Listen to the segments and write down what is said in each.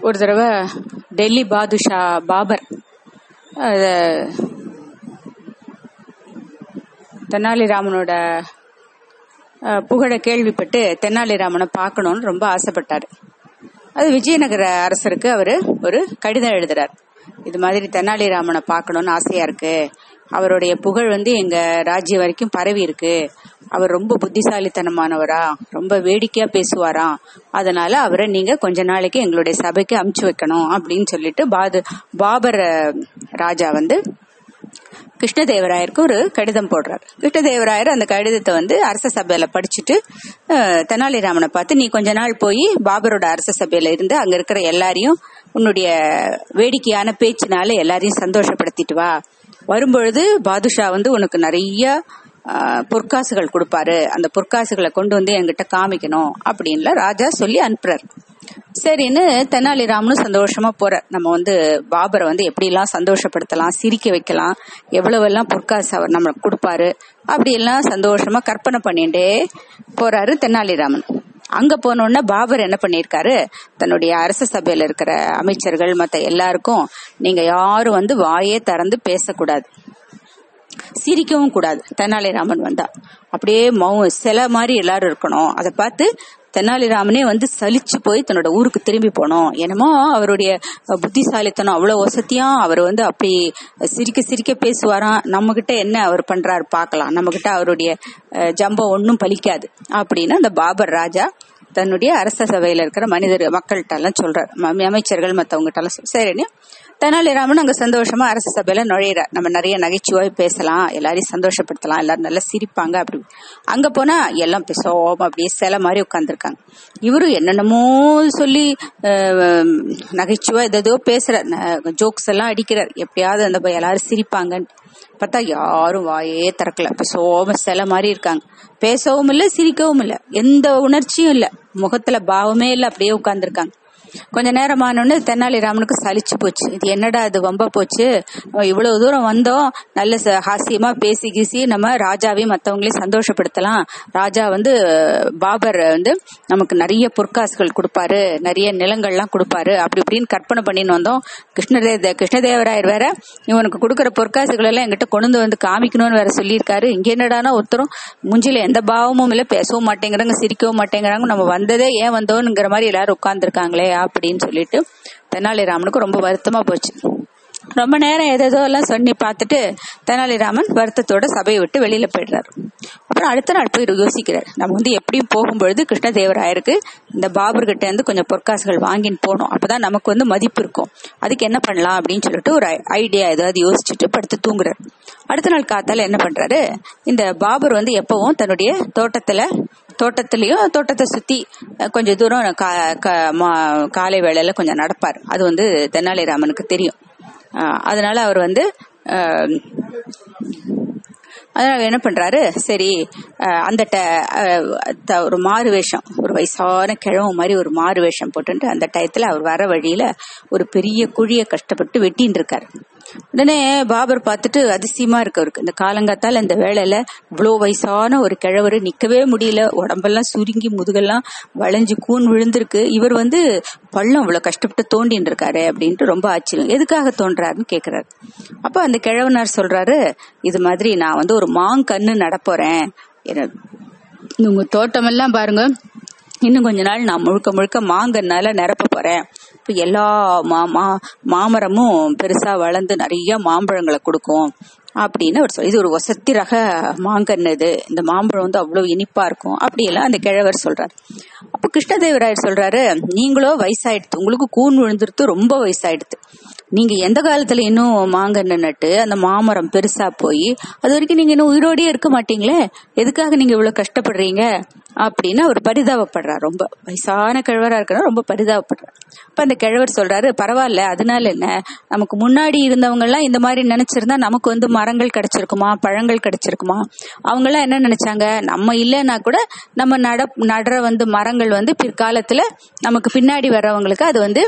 ஒரு தடவை டெல்லி பாதுஷா பாபர் தெனாலிராமனோட புகழ கேள்விப்பட்டு தெனாலிராமனை பார்க்கணும்னு ரொம்ப ஆசைப்பட்டாரு. அது விஜயநகர அரசருக்கு அவரு ஒரு கடிதம் எழுதுறார். இது மாதிரி தெனாலிராமனை பார்க்கணும்னு ஆசையா இருக்கு. அவருடைய புகழ் வந்து எங்க ராஜ்யம் வரைக்கும் பரவி இருக்கு. அவர் ரொம்ப புத்திசாலித்தனமானவரா ரொம்ப வேடிக்கையா பேசுவாராம் அதனால அவரை நீங்க கொஞ்ச நாளைக்கு எங்களுடைய சபைக்கு அமுச்சு வைக்கணும் அப்படின்னு சொல்லிட்டு பாது பாபர் ராஜா வந்து கிருஷ்ணதேவராயருக்கு ஒரு கடிதம் போடுறாரு. கிருஷ்ணதேவராயர் அந்த கடிதத்தை வந்து அரச சபையில படிச்சுட்டு தெனாலிராமனை பார்த்து நீ கொஞ்ச நாள் போய் பாபரோட அரச சபையில இருந்து அங்க இருக்கிற எல்லாரையும் உன்னுடைய வேடிக்கையான பேச்சினால எல்லாரையும் சந்தோஷப்படுத்திட்டு வா. வரும்பொழுது பாதுஷா வந்து உனக்கு நிறைய பொற்காசுகள் கொடுப்பாரு. அந்த பொற்காசுகளை கொண்டு வந்து என்கிட்ட காமிக்கணும் அப்படின்ல ராஜா சொல்லி அனுப்புறாரு. சரின்னு தெனாலிராமனும் சந்தோஷமா போற நம்ம வந்து பாபரை வந்து எப்படி எல்லாம் சந்தோஷப்படுத்தலாம் சிரிக்க வைக்கலாம் எவ்வளவு எல்லாம் பொற்காசு அவர் நம்மளுக்கு கொடுப்பாரு அப்படி எல்லாம் சந்தோஷமா கற்பனை பண்ணிட்டே போறாரு தெனாலிராமன் அங்க போனோடனே பாபர் என்ன பண்ணிருக்காரு? தன்னுடைய அரச சபையில இருக்கிற அமைச்சர்கள் மத்த எல்லாருக்கும் நீங்க யாரும் வந்து வாயே திறந்து பேசக்கூடாது. சிரிக்கவும் கூடாது. தெனாலிராமன் வந்தா. அப்படியே மௌ சிலை மாதிரி எல்லாரும் இருக்கணும். அதை பார்த்து தெனாலிராமனே வந்து சலிச்சு போய் தன்னோட ஊருக்கு திரும்பி போனோம். என்னமோ அவருடைய புத்திசாலித்தனம் அவ்வளவு வசதியா அவர் வந்து அப்படி சிரிக்க சிரிக்க பேசுவாராம். நம்ம கிட்ட என்ன அவர் பண்றாரு பார்க்கலாம். நம்ம கிட்ட அவருடைய ஜம்பம் ஒன்றும் பலிக்காது. அப்படின்னு அந்த பாபர் ராஜா தன்னுடைய அரச சபையில இருக்கிற மனிதர் மக்கள்கிட்ட எல்லாம் சொல்றாரு. ம- அமைச்சர்கள் மத்தவங்ககிட்ட எல்லாம் சொல்~ சரின்னு தெனாலிராமன் அங்க சந்தோஷமா அரசு சபையில நுழையிறார். நம்ம நிறைய நகைச்சுவை பேசலாம் எல்லாரையும் சந்தோஷப்படுத்தலாம் எல்லாரும் நல்லா சிரிப்பாங்க. அப்படி அங்க போனா எல்லாம் பேசாம அப்படியே சிலை மாதிரி உட்காந்துருக்காங்க இவரும் என்னென்னமோ சொல்லி அஹ், நகைச்சுவா ஏதோ பேசுறார். ஜோக்ஸ் எல்லாம் அடிக்கிறார். எப்படியாவது அந்த எல்லாரும் சிரிப்பாங்கன்னு. பார்த்தா யாரும் வாயே திறக்கல. பேசாம சிலை மாதிரி இருக்காங்க. பேசவும் இல்ல சிரிக்கவும் இல்ல. எந்த உணர்ச்சியும் இல்ல. முகத்துல பாவமே இல்ல. அப்படியே உட்கார்ந்துருக்காங்க. கொஞ்ச நேரம் ஆனோடனே தெனாலிராமனுக்கு சலிச்சு போச்சு. இது என்னடா இது வம்ப போச்சு? இவ்வளவு தூரம் வந்தோம். நல்ல ஹாசியமா பேசி கீசி நம்ம ராஜாவையும் மத்தவங்களையும் சந்தோஷப்படுத்தலாம். ராஜா வந்து பாபர் வந்து நமக்கு நிறைய பொற்காசுகள் கொடுப்பாரு. நிறைய நிலங்கள்லாம் கொடுப்பாரு. அப்படி இப்படின்னு கற்பனை பண்ணின்னு வந்தோம். கிருஷ்ணதே கிருஷ்ணதேவராயர் வேற இவனுக்கு கொடுக்கற பொற்காசுகள் எல்லாம் எங்கிட்ட கொண்டு வந்து வந்து காமிக்கணும்னு வேற சொல்லியிருக்காரு. இங்க என்னடானா ஒருத்தரும் முஞ்சில எந்த பாவமும் இல்ல பேசவும் மாட்டேங்கிறாங்க சிரிக்கவும் மாட்டேங்கிறாங்க. நம்ம வந்ததே ஏன் வந்தோம்ங்கிற மாதிரி எல்லாரும் உட்கார்ந்துருக்காங்களே. அப்படின்னு சொல்லிட்டு தெனாலிராமனுக்கு ரொம்ப வருத்தமா போச்சு. ரொம்ப நேரம் ஏதேதோ எல்லாம் சொல்லி பார்த்துட்டு தெனாலிராமன் வருத்தத்தோட சபையை விட்டு வெளியில போயிடுறாரு. அப்புறம் அடுத்த நாள் போய் யோசிக்கிறார். நம்ம வந்து எப்படியும் போகும்பொழுது கிருஷ்ணதேவராயருக்கு இந்த பாபர் கிட்ட இருந்து கொஞ்சம் பொற்காசுகள் வாங்கின்னு போகணும். அப்பதான் நமக்கு வந்து மதிப்பு இருக்கும். அதுக்கு என்ன பண்ணலாம் அப்படின்னு சொல்லிட்டு ஒரு ஐடியா ஏதாவது யோசிச்சுட்டு படுத்து தூங்குறாரு. அடுத்த நாள் காத்தால என்ன பண்றாரு? இந்த பாபர் வந்து எப்பவும் தன்னுடைய தோட்டத்துல தோட்டத்திலயும் தோட்டத்தை சுத்தி கொஞ்சம் தூரம் கா- மா- காலை வேளையில கொஞ்சம் நடப்பார். அது வந்து தெனாலிராமனுக்கு தெரியும். அதனால அவர் வந்து அதனால என்ன பண்றாரு? சரி அந்த ட- ஒரு மாறு வேஷம் ஒரு வயசான கிழவு மாதிரி ஒரு மாறு வேஷம் போட்டுட்டு அந்த டயத்துல அவர் வர வழியில ஒரு பெரிய குழிய கஷ்டப்பட்டு வெட்டின்னு இருக்காரு உடனே பாபர் பார்த்துட்டு அதிசயமா இருக்கு அவருக்கு. இந்த காலங்காத்தால இந்த வேலையில இவ்வளோ வயசான ஒரு கிழவர் நிக்கவே முடியல. உடம்பெல்லாம் சுருங்கி முதுகெல்லாம் வளைஞ்சு கூன் விழுந்திருக்கு. இவர் வந்து பள்ளம் இவ்வளவு கஷ்டப்பட்டு தோண்டின்னு இருக்காரு அப்படின்ட்டு ரொம்ப ஆச்சரியம். எதுக்காக தோன்றாருன்னு கேக்குறாரு. அப்ப அந்த கிழவனார் சொல்றாரு இது மாதிரி நான் வந்து ஒரு மாங்கன்னு நடப்போறேன். என்ன- உங்க தோட்டமெல்லாம் பாருங்க. இன்னும் கொஞ்ச நாள் நான் முழுக்க முழுக்க மாங்கன்னால நிரப்ப போறேன். இப்போ எல்லா மா மா- மாமரமும் பெருசா வளர்ந்து நிறைய மாம்பழங்களை கொடுக்கும் அப்படின்னு அவர் சொல் இது ஒரு வசத்தி ரக மாங்கன்னு இது. இந்த மாம்பழம் வந்து அவ்வளவு இனிப்பா இருக்கும். அப்படியெல்லாம் அந்த கிழவர் சொல்றாரு. அப்ப கிருஷ்ணதேவராயர் சொல்றாரு நீங்களோ வயசாயிடுத்து உங்களுக்கு கூன் விழுந்துருத்து ரொம்ப வயசாயிடுத்து. நீங்க எந்த காலத்துல இன்னும் மாங்கன்னு நட்டு அந்த மாமரம் பெருசா போய் அது வரைக்கும் நீங்க இன்னும் உயிரோடயே இருக்க மாட்டீங்களே? எதுக்காக நீங்க இவ்வளவு கஷ்டப்படுறீங்க? அப்படின்னு அவர் பரிதாபப்படுறார் ரொம்ப. வயசான கிழவரா இருக்கிற ரொம்ப பரிதாபப்படுறார். அப்ப அந்த கிழவர் சொல்றாரு பரவாயில்ல அதனால என்ன? நமக்கு முன்னாடி இருந்தவங்க எல்லாம் இந்த மாதிரி நினைச்சிருந்தா நமக்கு வந்து மரங்கள் கிடைச்சிருக்குமா? பழங்கள் கிடைச்சிருக்குமா? அவங்க எல்லாம் என்ன நினைச்சாங்க? நம்ம இல்லைன்னா கூட நம்ம நட நடுற வந்து மரங்கள் வந்து பிற்காலத்துல நமக்கு பின்னாடி வர்றவங்களுக்கு அது வந்து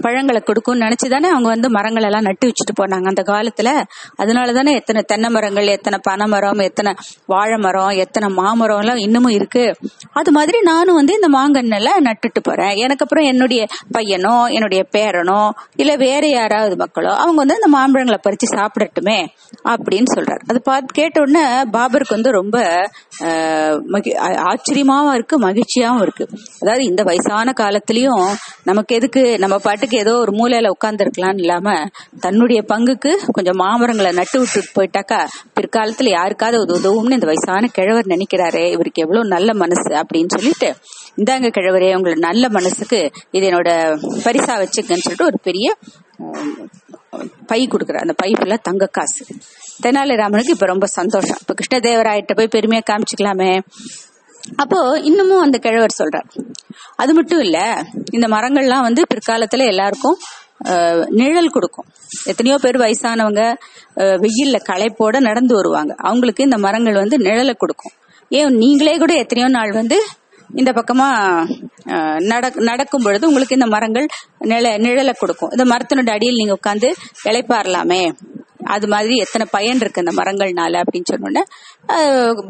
பழங்களை கொடுக்கும்னு நினைச்சுதானே அவங்க வந்து மரங்கள் எல்லாம் நட்டு வச்சுட்டு போனாங்க. அந்த காலத்துல அதனால தானே எத்தனை தென்னை மரங்கள் எத்தனை பனை மரம் எத்தனை வாழை மரம் எத்தனை மாமரம் எல்லாம் இன்னமும் இருக்கு. அது மாதிரி நானும் வந்து இந்த மாங்கன்னெல்லாம் நட்டுட்டு போறேன். எனக்கு அப்புறம் என்னுடைய பையனோ என்னுடைய பேரனோ இல்ல வேற யாராவது மக்களோ அவங்க வந்து இந்த மாம்பழங்களை பறிச்சு சாப்பிடட்டுமே அப்படின்னு சொல்றாரு. அது பார்த்து கேட்ட உடனே பாபருக்கு வந்து ரொம்ப மகி- ஆச்சரியமாவும் இருக்கு மகிழ்ச்சியாவும் இருக்கு. அதாவது இந்த வயசான காலத்திலயும் நமக்கு எதுக்கு நம்ம பாட்டுக்கு ஏதோ ஒரு மூலையில உட்கார்ந்து இருக்கலாம்னு இல்லாம தன்னுடைய பங்குக்கு கொஞ்சம் மாமரங்களை நட்டு விட்டுட்டு போயிட்டாக்கா பிற்காலத்துல யாருக்காவது அது உதவும்னு இந்த வயசான கிழவர் நினைக்கிறாரே இவருக்கு எவ்வளவு நல்ல மனசு அப்படின்னு சொல்லிட்டு இந்தாங்க கிழவரே உங்களை நல்ல மனசுக்கு இது என்னோட பரிசா வச்சுக்கன்னு சொல்லிட்டு ஒரு பெரிய பை கொடுக்குறார். அந்த பை ஃபுல்லா தங்க காசு. தெனாலிராமனுக்கு இப்ப ரொம்ப சந்தோஷம். இப்ப கிருஷ்ணதேவராயிட்ட போய் பெருமையா காமிச்சுக்கலாமே. அப்போ இன்னமும் அந்த கிழவர் சொல்றார் அது மட்டும் இல்ல இந்த மரங்கள்லாம் வந்து பிற்காலத்துல எல்லாருக்கும் நிழல் கொடுக்கும். எத்தனையோ பேர் வயசானவங்க வெயில்ல களைப்போட நடந்து வருவாங்க. அவங்களுக்கு இந்த மரங்கள் வந்து நிழலை கொடுக்கும். ஏன் நீங்களே கூட எத்தனையோ நாள் வந்து இந்த பக்கமா நட நடக்கும் பொழுது உங்களுக்கு இந்த மரங்கள் நிழ நிழலை கொடுக்கும். இந்த மரத்தினோட அடியில் நீங்க உட்காந்து இழைப்பாரலாமே அது மாதிரி எத்தனை பயன் இருக்கு இந்த மரங்கள்னால அப்படின்னு சொன்னோன்னே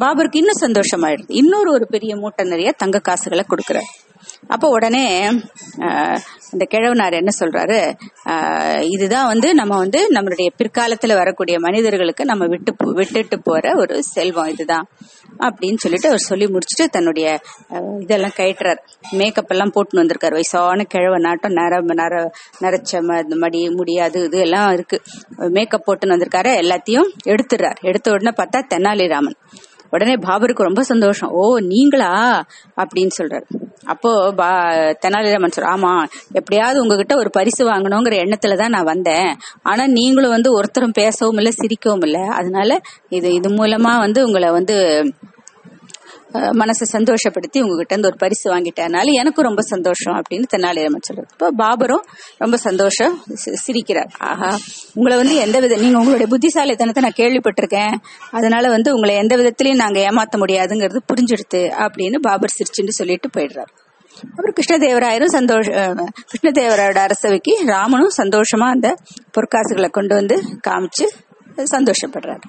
பாபருக்கு இன்னும் சந்தோஷமாயிடுது. இன்னொரு ஒரு பெரிய மூட்டை நிறைய தங்க காசுகளை கொடுக்குறாரு. அப்போ உடனே இந்த கிழவனார் என்ன சொல்றாரு? இதுதான் வந்து நம்ம வந்து நம்மளுடைய பிற்காலத்துல வரக்கூடிய மனிதர்களுக்கு நம்ம விட்டு விட்டுட்டு போற ஒரு செல்வம் இதுதான் அப்படின்னு சொல்லிட்டு அவர் சொல்லி முடிச்சுட்டு தன்னுடைய இதெல்லாம் கயிட்டுறார் மேக்கப் எல்லாம் போட்டுன்னு வந்திருக்காரு. வயசான கிழவ நாட்டம் நர நர நரைச்ச ம- இந்த மடி முடியாது இது எல்லாம் இருக்கு. மேக்கப் போட்டுன்னு வந்திருக்காரு. எல்லாத்தையும் எடுத்துடுறார். எடுத்த உடனே பார்த்தா தெனாலிராமன். உடனே பாபருக்கு ரொம்ப சந்தோஷம். ஓ நீங்களா? அப்படின்னு சொல்றாரு. அப்போ பா தெனாலிராமன் சொல்ற ஆமா எப்படியாவது உங்ககிட்ட ஒரு பரிசு வாங்கணுங்கிற எண்ணத்துல தான் நான் வந்தேன். ஆனா நீங்களும் வந்து ஒருத்தரும் பேசவும் இல்லை சிரிக்கவும் இல்லை. அதனால இது இது மூலமா வந்து உங்களை வந்து மனசை சந்தோஷப்படுத்தி உங்ககிட்ட இருந்து ஒரு பரிசு வாங்கிட்டனால எனக்கும் ரொம்ப சந்தோஷம் அப்படின்னு தெனாலிராமன் சொல்றாரு இப்போ பாபரும் ரொம்ப சந்தோஷம் சி- சிரிக்கிறார். ஆஹா உங்களை வந்து எந்த வித நீங்க உங்களுடைய புத்திசாலித்தனத்தை நான் கேள்விப்பட்டிருக்கேன். அதனால வந்து உங்களை எந்த விதத்திலையும் நாங்க ஏமாத்த முடியாதுங்கிறது புரிஞ்சிடுது அப்படின்னு பாபர் சிரிச்சுன்னு சொல்லிட்டு போயிடுறாரு. அப்புறம் கிருஷ்ணதேவராயரும் சந்தோஷ கிருஷ்ணதேவராயோட அரசவைக்கு ராமனும் சந்தோஷமா அந்த பொற்காசுகளை கொண்டு வந்து காமிச்சு சந்தோஷப்படுறாரு.